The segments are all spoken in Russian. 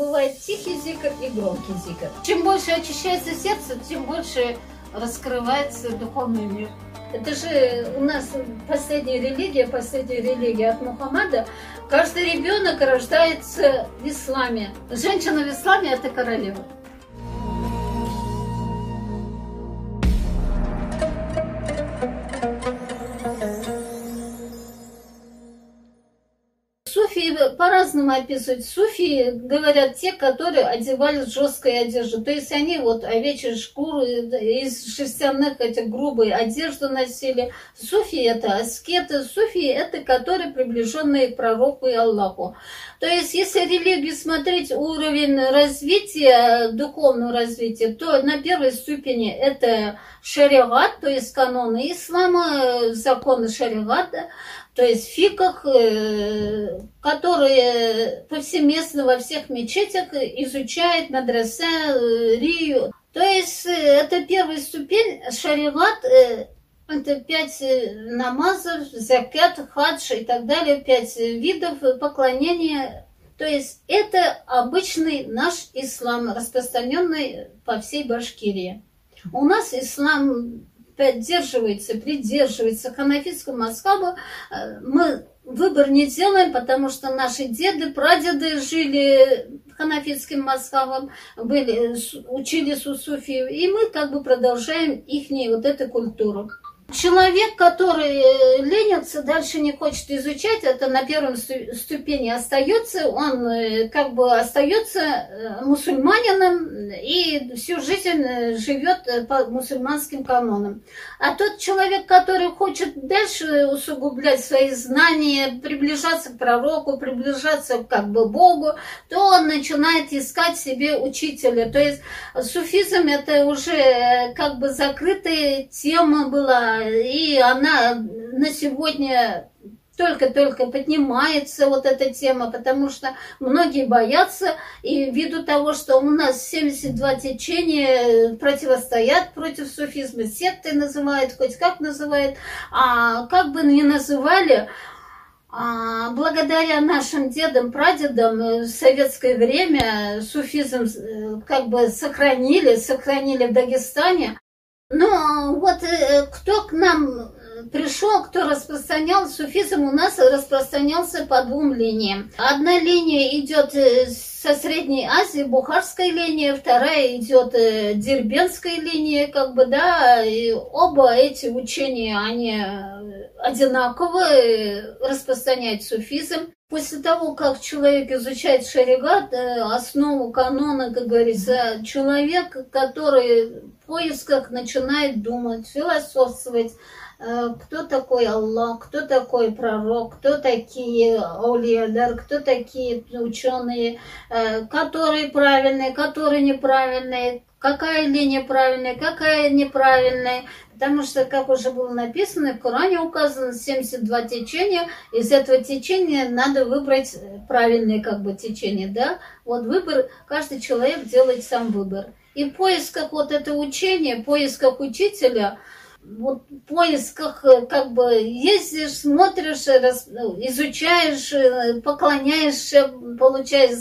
бывает тихий зикр и громкий зикр. Чем больше очищается сердце, тем больше раскрывается духовный мир. Это же у нас последняя религия, последняя религия от Мухаммада. Каждый ребенок рождается в исламе. Женщина в исламе – это королева. По-разному описывают. Суфии говорят те, которые одевались в жесткой одежду. То есть они вот овечьи шкуры из шерстяных этих грубые одежды носили. Суфии это аскеты. Суфии это которые приближенные к пророку и Аллаху. То есть если религию смотреть уровень развития, духовного развития, то на первой ступени это шариат, то есть каноны ислама, законы шариата то есть фиках, э, которые повсеместно во всех мечетях изучает медресе, э, рию. То есть э, это первая ступень, шариват, это пять намазов, закят, хадж и так далее, пять видов поклонения. То есть это обычный наш ислам, распространенный по всей Башкирии. У нас ислам поддерживается, придерживается ханафитского масхаба, э, мы выбор не делаем, потому что наши деды, прадеды жили ханафитским масхабом, были, учились у суфиев, и мы как бы продолжаем их вот эту культуру. Человек, который э, ленится, дальше не хочет изучать, это на первом ступени остается, он э, как бы остается э, мусульманином и всю жизнь живет по мусульманским канонам. А тот человек, который хочет дальше усугублять свои знания, приближаться к пророку, приближаться как бы Богу, то он начинает искать себе учителя. То есть суфизм это уже как бы закрытая тема была и она на сегодня только-только поднимается вот эта тема, потому что многие боятся, и ввиду того, что у нас 72 течения противостоят против суфизма, секты называют, хоть как называют, а как бы ни называли, а, благодаря нашим дедам, прадедам в советское время суфизм э, как бы сохранили, сохранили в Дагестане. Но вот э, кто к нам э, пришел, кто распространял суфизм, у нас распространялся по двум линиям. Одна линия идет э, со Средней Азии, Бухарская линия, вторая идет Дербенская линия, как бы, да, и оба эти учения, они одинаково распространяют суфизм. После того, как человек изучает шаригат, основу канона, как говорится, человек, который поисках начинает думать, философствовать, э, кто такой Аллах, кто такой пророк, кто такие аулиядар, кто такие ученые, э, которые правильные, которые неправильные, какая линия правильная, какая неправильная. Потому что, как уже было написано, в Коране указано 72 течения. Из этого течения надо выбрать правильное как бы течение, да? Вот выбор, каждый человек делает сам выбор. И в поисках вот этого учения, в поисках учителя, вот в поисках как бы ездишь, смотришь, ну, изучаешь, поклоняешься, получаешь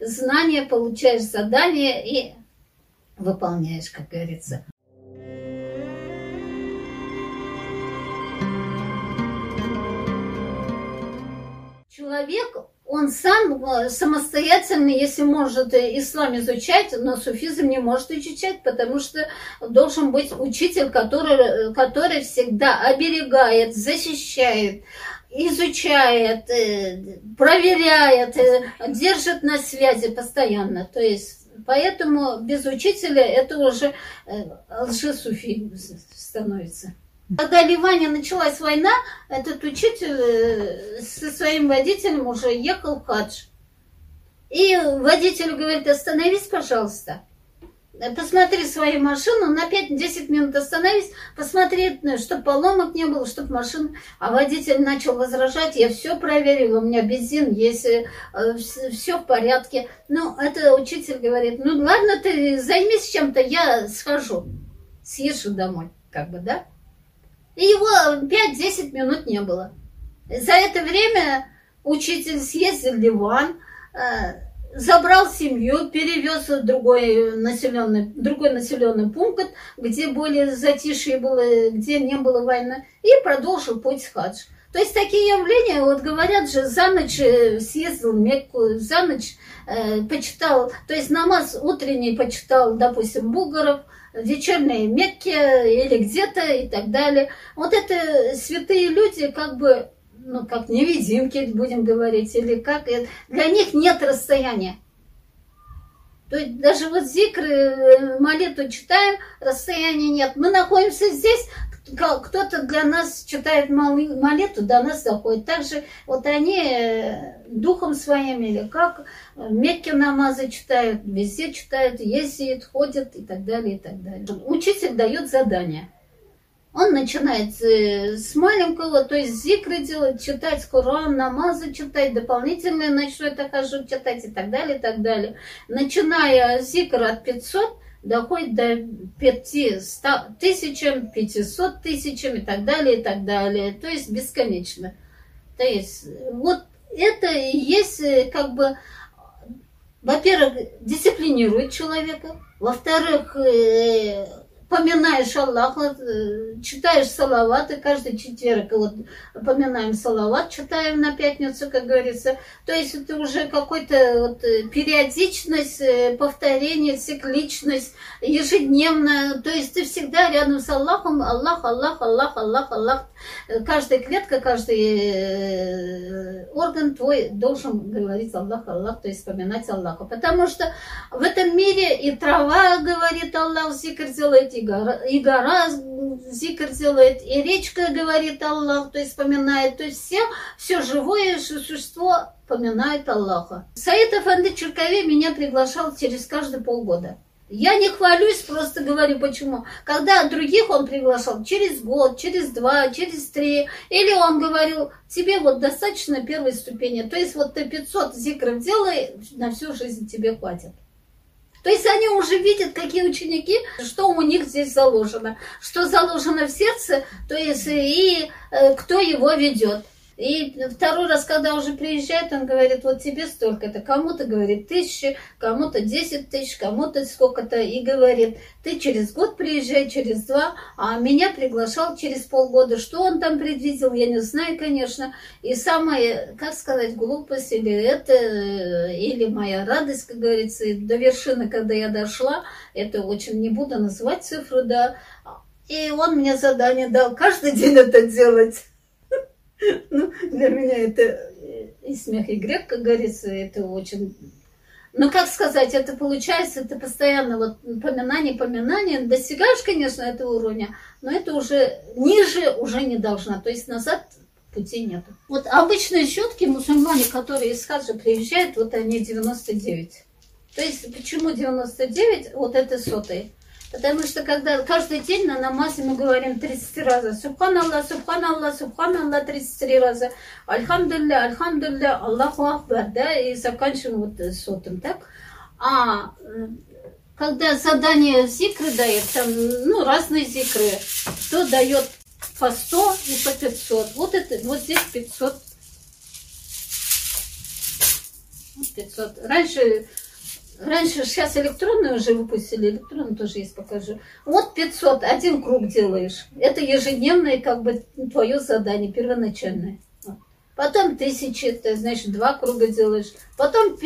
знания, получаешь задания и выполняешь, как говорится. Человек, он сам э, самостоятельно, если может ислам изучать, но суфизм не может изучать, потому что должен быть учитель, который, который всегда оберегает, защищает, изучает, э, проверяет, э, держит на связи постоянно. То есть Поэтому без учителя это уже э, лжесуфи становится. Когда Ливане началась война, этот учитель э, со своим водителем уже ехал в хадж. И водитель говорит, остановись, пожалуйста посмотри свою машину, на 5-10 минут остановись, посмотри, ну, чтобы поломок не было, чтобы машина... А водитель начал возражать, я все проверил, у меня бензин есть, э, все в порядке. Ну, это учитель говорит, ну ладно, ты займись чем-то, я схожу, съезжу домой, как бы, да? И его 5-10 минут не было. За это время учитель съездил в Ливан, э, забрал семью, перевез в другой населенный, другой населенный пункт, где более затишье было, где не было войны, и продолжил путь хадж. То есть такие явления, вот говорят же, за ночь э, съездил в Мекку, за ночь э, почитал, то есть намаз утренний почитал, допустим, Бугаров, вечерние Мекке или где-то и так далее. Вот это святые люди, как бы ну, как невидимки, будем говорить, или как, для них нет расстояния. То есть даже вот зикры, э, молитву читаем, расстояния нет. Мы находимся здесь, кто-то для нас читает молитву, до нас доходит. Также вот они э, духом своим или как, Мекки намазы читают, везде читают, ездят, ходят и так далее, и так далее. Учитель дает задание. Он начинает э, с маленького, то есть зикры делать, читать Коран, намазы читать, дополнительные это хожу читать и так далее, и так далее. Начиная зикр от 500, доходит до 500 тысячам, 500 тысячам и так далее, и так далее. То есть бесконечно. То есть вот это и есть э, как бы, во-первых, дисциплинирует человека, во-вторых, э, поминаешь Аллаха, э, читаешь салаваты каждый четверг, вот поминаем салават, читаем на пятницу, как говорится. То есть это уже какой-то вот э, периодичность, э, повторение, цикличность, ежедневно. То есть ты всегда рядом с Аллахом, Аллах, Аллах, Аллах, Аллах, Аллах. Каждая клетка, каждый орган твой должен говорить Аллах, Аллах, то есть вспоминать Аллаха. Потому что в этом мире и трава говорит Аллах, зикр делает, и гора, и гора зикр делает, и речка говорит Аллах, то есть вспоминает, то есть все, все живое существо поминает Аллаха. Саид Афанды Черкове меня приглашал через каждые полгода. Я не хвалюсь, просто говорю почему. Когда других он приглашал через год, через два, через три. Или он говорил, тебе вот достаточно первой ступени. То есть вот ты 500 зикров делай, на всю жизнь тебе хватит. То есть они уже видят, какие ученики, что у них здесь заложено, что заложено в сердце, то есть и э, кто его ведет. И второй раз, когда уже приезжает, он говорит, вот тебе столько-то. Кому-то говорит тысячи, кому-то десять тысяч, кому-то сколько-то. И говорит, ты через год приезжай, через два. А меня приглашал через полгода. Что он там предвидел, я не знаю, конечно. И самая, как сказать, глупость или это, или моя радость, как говорится, до вершины, когда я дошла, это очень не буду называть цифру, да. И он мне задание дал каждый день это делать. Ну, для меня это э, и смех, и грех, как говорится, это очень... Ну, как сказать, это получается, это постоянно вот поминание, поминание. Достигаешь, конечно, этого уровня, но это уже ниже уже не должна. То есть назад пути нет. Вот обычные щетки мусульмане, которые из хаджа приезжают, вот они 99. То есть почему 99? Вот это сотые. Потому что когда каждый день на намазе мы говорим 33 раза Субханаллах, Субханаллах, Субханаллах 33 раза. Альхамдулля, Альхамдулля, Аллаху Ахбар, да, и заканчиваем вот сотым, так? А когда задание зикры дает, там, ну, разные зикры, то дает по 100 и по 500. Вот это, вот здесь 500. 500. Раньше Раньше, сейчас электронную уже выпустили, электронную тоже есть, покажу. Вот 500, один круг делаешь. Это ежедневное, как бы, твое задание, первоначальное. Потом тысячи, это значит два круга делаешь. Потом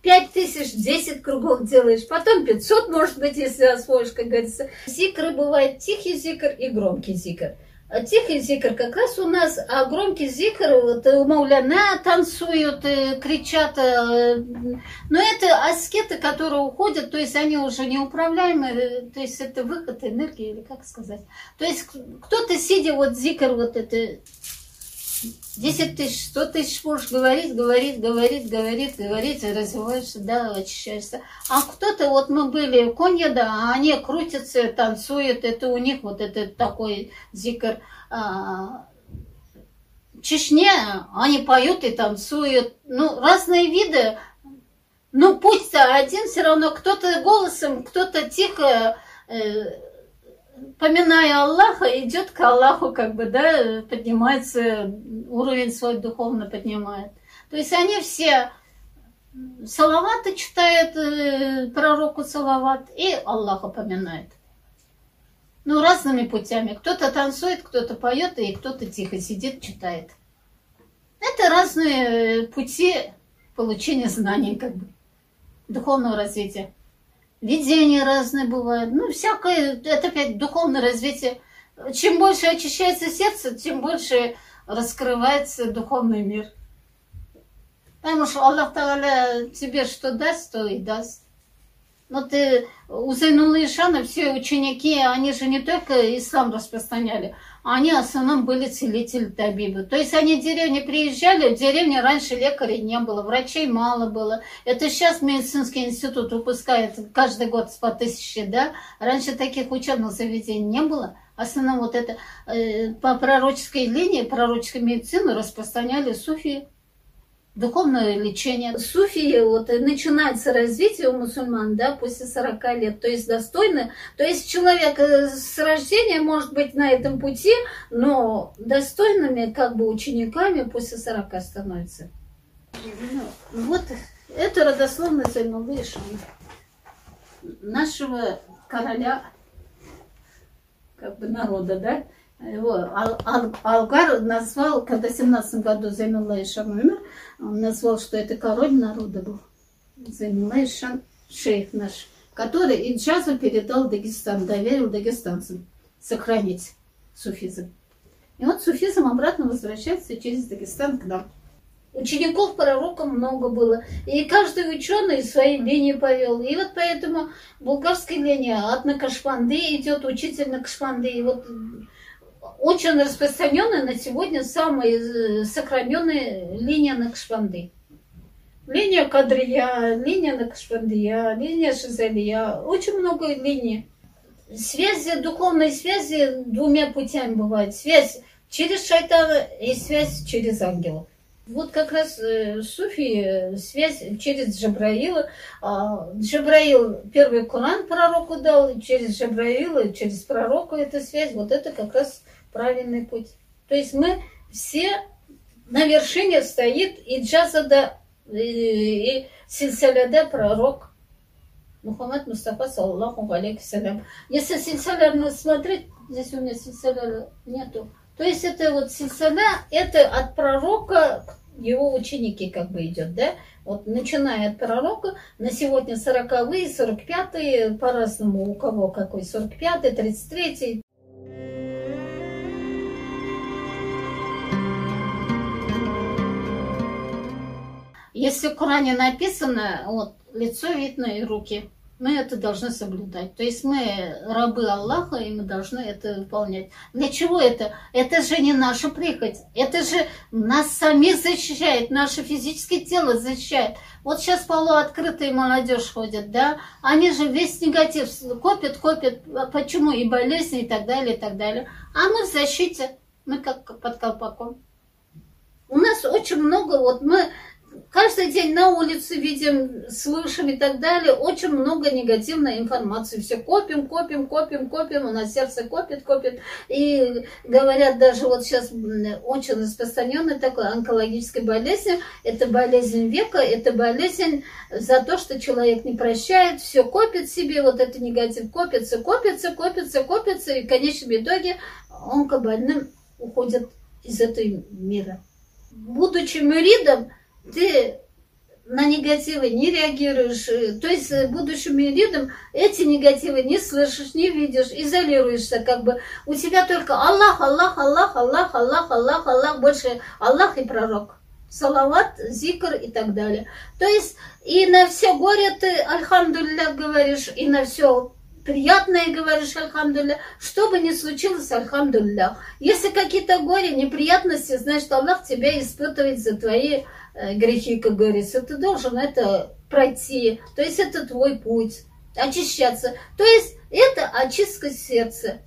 пять тысяч, десять кругов делаешь. Потом пятьсот, может быть, если освоишь, как говорится. Зикры бывает тихий зикр и громкий зикр. Тихий зикр как раз у нас, а громкий зикр, вот, умовляна танцуют, э, кричат. Э, но это аскеты, которые уходят, то есть они уже неуправляемые, э, то есть это выход энергии, или как сказать. То есть кто-то, сидя вот зикр, вот это 10 тысяч, 100 тысяч можешь говорить, говорить, говорить, говорить, говорить, развиваешься, да, очищаешься. А кто-то, вот мы были в Конье, да, они крутятся, танцуют, это у них вот этот такой зикр. А, Чечне, они поют и танцуют, ну, разные виды. Ну, путь-то один, все равно кто-то голосом, кто-то тихо, э, поминая Аллаха, идет к Аллаху, как бы, да, поднимается, уровень свой духовно поднимает. То есть они все Салаваты читает э, пророку Салават и Аллаха поминает. Ну, разными путями. Кто-то танцует, кто-то поет, и кто-то тихо сидит, читает. Это разные пути получения знаний, как бы, духовного развития. Видения разные бывают. Ну, всякое, это опять духовное развитие. Чем больше очищается сердце, тем больше раскрывается духовный мир. Потому что Аллах Та'аля тебе что даст, то и даст. Но ты, у Зайнула Ишана все ученики, они же не только ислам распространяли, они в основном были целители табибы. То есть они в деревне приезжали, в деревне раньше лекарей не было, врачей мало было. Это сейчас медицинский институт выпускает каждый год по тысяче, да? Раньше таких учебных заведений не было. В основном вот это э, по пророческой линии, пророческой медицины распространяли суфии духовное лечение. Суфии, вот начинается развитие у мусульман, да, после 40 лет, то есть достойно, то есть человек э, с рождения может быть на этом пути, но достойными как бы учениками после 40 становится. Ну, вот это родословная Зайнулы нашего короля как бы народа, да, Алгар назвал, когда в 17 году Зайнулла Ишан умер, он назвал, что это король народа был. Зайнулла Ишан, шейх наш, который Иджазу передал Дагестан, доверил дагестанцам сохранить суфизм. И вот суфизм обратно возвращается через Дагестан к нам. Учеников пророка много было. И каждый ученый свои линии повел. И вот поэтому булгарская линия от Накашпанды идет учитель Накашпанды. И вот очень распространенная на сегодня самая э, сохраненная линия Накшбанды. Линия Кадрия, линия Накшбандия, линия Шизалия. Очень много линий. Связи, духовной связи двумя путями бывает. Связь через шайтана и связь через ангелов. Вот как раз э, Суфи э, связь через Джабраила. А, Джабраил первый Коран пророку дал, через Джабраила, через пророка эта связь. Вот это как раз правильный путь. То есть мы все на вершине стоит и Джазада, и, и пророк Мухаммад Мустафа, саллаху алейкиссалям. Если сильсаляр смотреть, здесь у меня сильсаляра нету. То есть это вот сильсаля, это от пророка его ученики как бы идет, да? Вот начиная от пророка, на сегодня 40-е, 45-е, по-разному у кого какой, 45-й, 33-й, Если в Коране написано, вот, лицо видно и руки, мы это должны соблюдать. То есть мы рабы Аллаха, и мы должны это выполнять. Для чего это? Это же не наша прихоть. Это же нас самих защищает, наше физическое тело защищает. Вот сейчас полуоткрытая молодежь ходит, да? Они же весь негатив копят, копят. Почему? И болезни, и так далее, и так далее. А мы в защите. Мы как под колпаком. У нас очень много, вот мы каждый день на улице видим, слышим и так далее, очень много негативной информации. Все копим, копим, копим, копим, у нас сердце копит, копит. И говорят даже вот сейчас очень распространенная такая онкологическая болезнь. Это болезнь века, это болезнь за то, что человек не прощает, все копит себе, вот это негатив копится, копится, копится, копится, и в конечном итоге онкобольным уходят из этого мира. Будучи мюридом, ты на негативы не реагируешь, э, то есть э, будущим юридом эти негативы не слышишь, не видишь, изолируешься, как бы у тебя только Аллах, Аллах, Аллах, Аллах, Аллах, Аллах, Аллах, больше Аллах и пророк. Салават, зикр и так далее. То есть и на все горе ты Альхамдулилля говоришь, и на все приятное говоришь, альхамдулля. Что бы ни случилось, альхамдулля. Если какие-то горе, неприятности, значит, Аллах тебя испытывает за твои э, грехи, как говорится. Ты должен это пройти. То есть это твой путь. Очищаться. То есть это очистка сердца.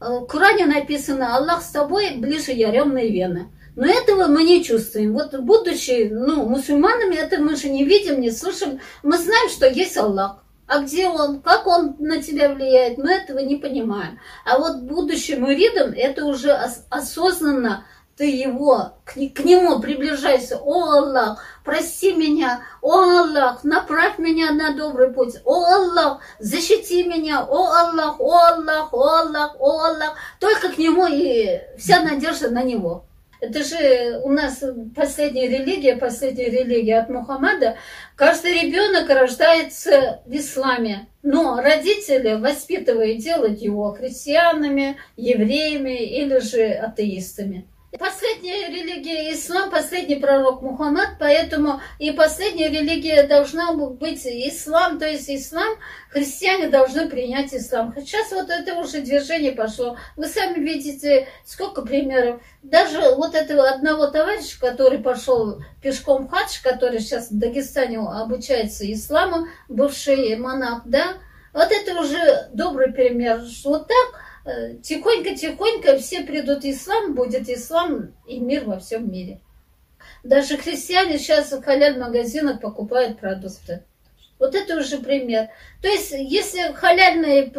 Э, в Коране написано, Аллах с тобой ближе яремной вены. Но этого мы не чувствуем. Вот будучи ну, мусульманами, это мы же не видим, не слышим. Мы знаем, что есть Аллах. А где он? Как он на тебя влияет? Мы этого не понимаем. А вот будущим муридом это уже осознанно ты его, к, к нему приближайся. О Аллах, прости меня. О Аллах, направь меня на добрый путь. О Аллах, защити меня. О Аллах, о Аллах, о Аллах, о Аллах. Только к нему и вся надежда на него. Это же у нас последняя религия, последняя религия от Мухаммада. Каждый ребенок рождается в исламе, но родители воспитывают делать его христианами, евреями или же атеистами. Последняя религия ислам, последний пророк Мухаммад, поэтому и последняя религия должна быть ислам, то есть ислам, христиане должны принять ислам. Сейчас вот это уже движение пошло. Вы сами видите, сколько примеров. Даже вот этого одного товарища, который пошел пешком в хадж, который сейчас в Дагестане обучается исламу, бывший монах, да, вот это уже добрый пример. Вот так тихонько-тихонько все придут ислам, будет ислам и мир во всем мире. Даже христиане сейчас в халяль-магазинах покупают продукты. Вот это уже пример. То есть, если халяльная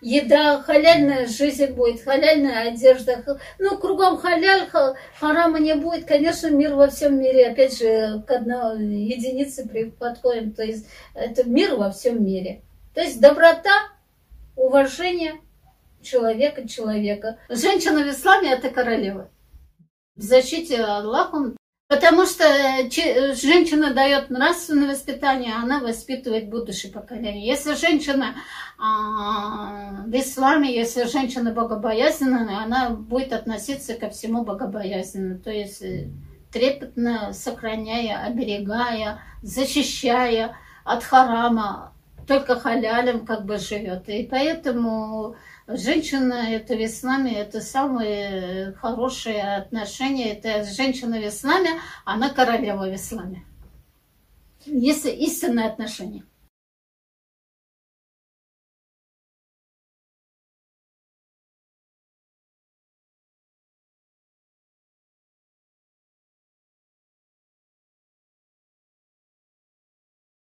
еда, халяльная жизнь будет, халяльная одежда, ну, кругом халяль, харама не будет, конечно, мир во всем мире, опять же, к одной единице подходим. То есть, это мир во всем мире. То есть, доброта, уважение – человека человека. Женщина в исламе это королева. В защите Аллахом. Потому что женщина дает нравственное воспитание, она воспитывает будущее поколение. Если женщина а, в исламе, если женщина богобоязненная, она будет относиться ко всему богобоязненно. То есть э, трепетно сохраняя, оберегая, защищая от харама, только халялем как бы живет. И поэтому Женщина это в исламе, это самые хорошие отношения. Это женщина в исламе, она королева в исламе. Если истинные отношения.